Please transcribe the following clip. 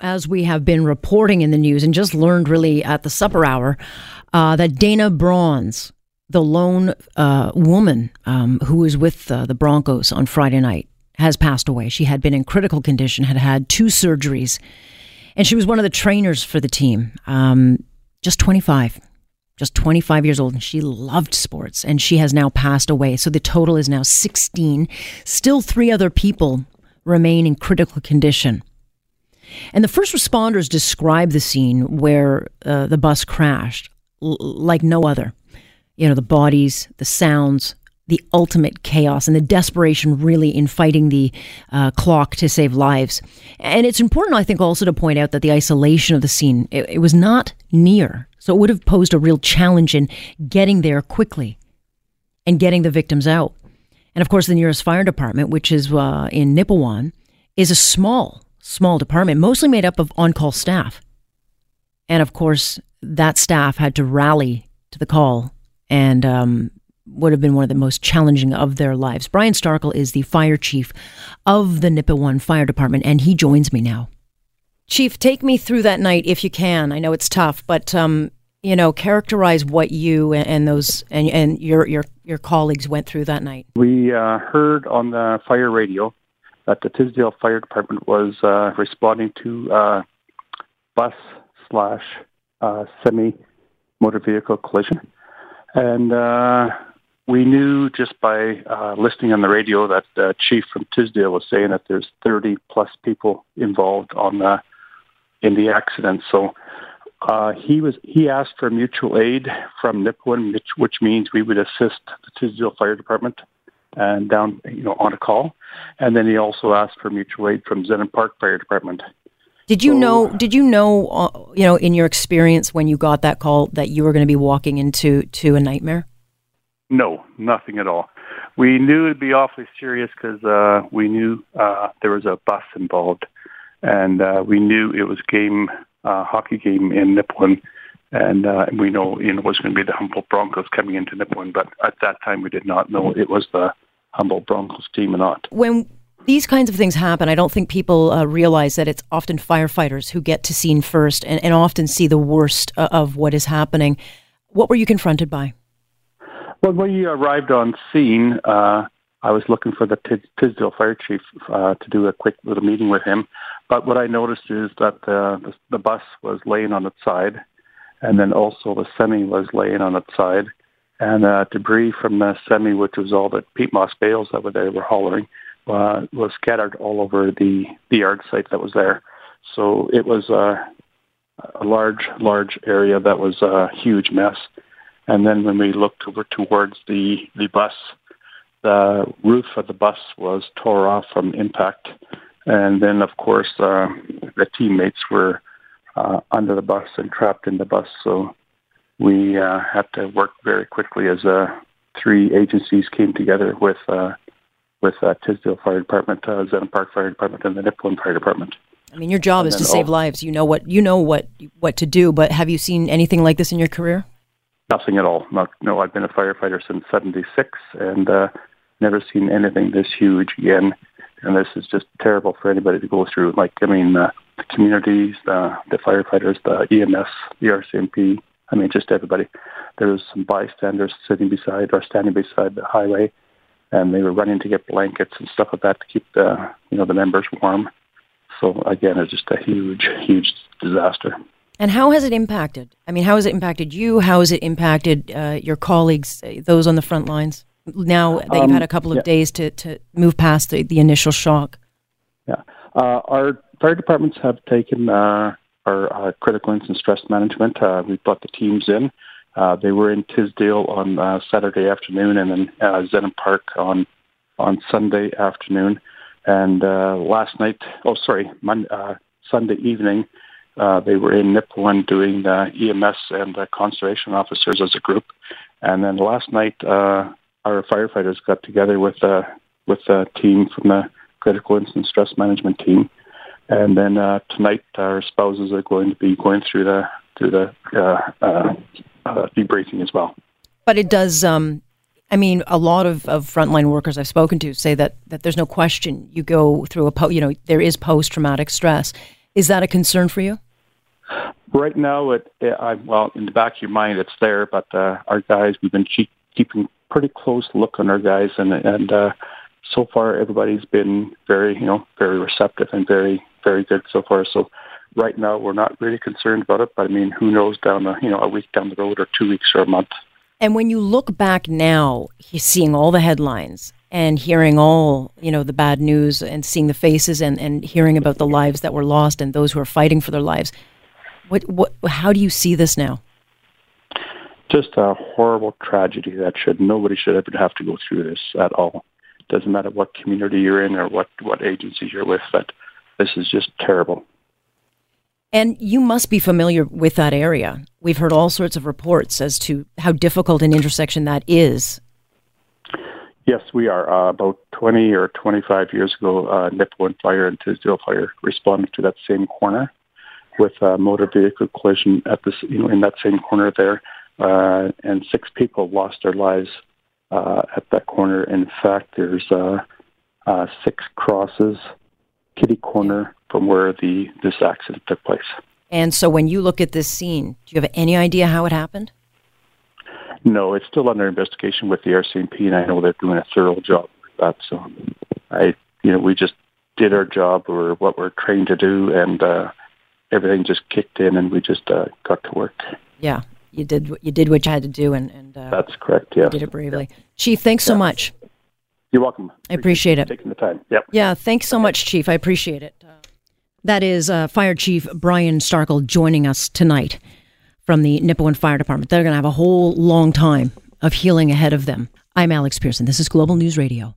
as we have been reporting in the news and just learned really at the supper hour, uh, that Dayna Brons, the lone uh, woman um, who was with uh, the Broncos on Friday night, has passed away. She had been in critical condition, had had two surgeries, and she was one of the trainers for the team. Um, just 25, just 25 years old, and she loved sports, and she has now passed away. So the total is now 16. Still, three other people remain in critical condition. And the first responders describe the scene where uh, the bus crashed l- like no other. You know, the bodies, the sounds, the ultimate chaos, and the desperation really in fighting the uh, clock to save lives. And it's important, I think, also to point out that the isolation of the scene, it, it was not near. So it would have posed a real challenge in getting there quickly and getting the victims out. And of course, the nearest fire department, which is uh, in Nipawin, is a small small department, mostly made up of on call staff. And of course, that staff had to rally to the call and um, would have been one of the most challenging of their lives. Brian Starkell is the fire chief of the Nipawin Fire Department, and he joins me now. Chief, take me through that night if you can. I know it's tough, but um, you know, characterize what you and, and, those and, and your your your colleagues went through that night. We uh, heard on the fire radio that the Tisdale Fire Department was uh, responding to uh, bus slash uh, semi motor vehicle collision, and uh, we knew just by uh, listening on the radio that the chief from Tisdale was saying that there's 30 plus people involved on the in the accident. So. Uh, he was he asked for mutual aid from Nipawin, which, which means we would assist the Tisdale Fire Department and down, you know, on a call. And then he also asked for mutual aid from Zenon Park Fire Department. Did you so, know? Did you know? Uh, you know, in your experience when you got that call, that you were going to be walking into to a nightmare? No, nothing at all. We knew it'd be awfully serious because uh, we knew uh, there was a bus involved, and uh, we knew it was game uh, hockey game in Nipawin and uh, we know you know it was going to be the Humboldt Broncos coming into Nipawin, but at that time we did not know it was the Humboldt Broncos team or not. When these kinds of things happen, I don't think people uh, realize that it's often firefighters who get to scene first and, and often see the worst uh, of what is happening. What were you confronted by? Well, when we arrived on scene, uh, I was looking for the Tisdale fire chief uh, to do a quick little meeting with him. But what I noticed is that the, the bus was laying on its side and then also the semi was laying on its side, and uh, debris from the semi, which was all the peat moss bales that were they were haulering, uh, was scattered all over the the yard site that was there. So it was uh, a large, large area that was a huge mess. And then when we looked over towards the the bus, the roof of the bus was tore off from impact. And then, of course, uh, the teammates were uh, under the bus and trapped in the bus. So we uh, had to work very quickly as uh, three agencies came together with uh, with uh, Tisdale Fire Department, uh, Zenon Park Fire Department, and the Nipawin Fire Department. I mean, your job and is to save lives. You know what you know what what to do. But have you seen anything like this in your career? Nothing at all. Not, no, I've been a firefighter since '76, and uh, never seen anything this huge again. And this is just terrible for anybody to go through. Like, I mean, uh, the communities, the, the firefighters, the EMS, the RCMP. I mean, just everybody. There was some bystanders sitting beside or standing beside the highway, and they were running to get blankets and stuff like that to keep the you know the members warm. So again, it's just a huge, huge disaster. And how has it impacted? I mean, how has it impacted you? How has it impacted uh, your colleagues, uh, those on the front lines? Now that you've had a um, couple of yeah. days to, to move past the, the initial shock. Yeah, uh, our fire departments have taken uh, our uh, critical incident stress management. Uh, we brought the teams in. Uh, they were in Tisdale on uh, Saturday afternoon, and then uh, Zenon Park on on Sunday afternoon. And uh, last night, oh sorry, Monday, uh, Sunday evening, uh, they were in Nipawin doing the EMS and the conservation officers as a group. And then last night, uh, our firefighters got together with uh, with a team from the critical incident stress management team and then uh, tonight, our spouses are going to be going through the through the uh, uh, uh, debriefing as well. But it does. Um, I mean, a lot of, of frontline workers I've spoken to say that that there's no question you go through a po- you know there is post traumatic stress. Is that a concern for you? Right now, it, it I, well, in the back of your mind, it's there. But uh, our guys, we've been keeping pretty close look on our guys, and and uh, so far everybody's been very, you know, very receptive and very, very good so far. So right now we're not really concerned about it. But I mean, who knows down the, you know, a week down the road or two weeks or a month. And when you look back now, seeing all the headlines and hearing all, you know, the bad news and seeing the faces and, and hearing about the lives that were lost and those who are fighting for their lives, what, what, how do you see this now? Just a horrible tragedy that should nobody should ever have to go through this at all. Doesn't matter what community you're in or what what agency you're with. But this is just terrible. And you must be familiar with that area. We've heard all sorts of reports as to how difficult an intersection that is. Yes, we are. Uh, about 20 or 25 years ago, uh, Nipawin Fire and Tisdale Fire responded to that same corner with a motor vehicle collision at this, you know, in that same corner there, uh, and six people lost their lives uh, at that corner. In fact, there's uh, uh, six crosses, kitty corner from where the this accident took place. And so, when you look at this scene, do you have any idea how it happened? No, it's still under investigation with the RCMP, and I know they're doing a thorough job with that. So, I, you know, we just did our job or what we're trained to do, and uh, everything just kicked in, and we just uh, got to work. Yeah, you did you did what you had to do, and, and uh, that's correct. Yeah, did it bravely. Yeah. Chief, thanks so much. You're welcome. I appreciate, it. Taking the time. Yep. Yeah, thanks so much, Chief. I appreciate it. That is uh, Fire Chief Brian Starkell joining us tonight from the Nipawin Fire Department. They're going to have a whole long time of healing ahead of them. I'm Alex Pierson. This is Global News Radio.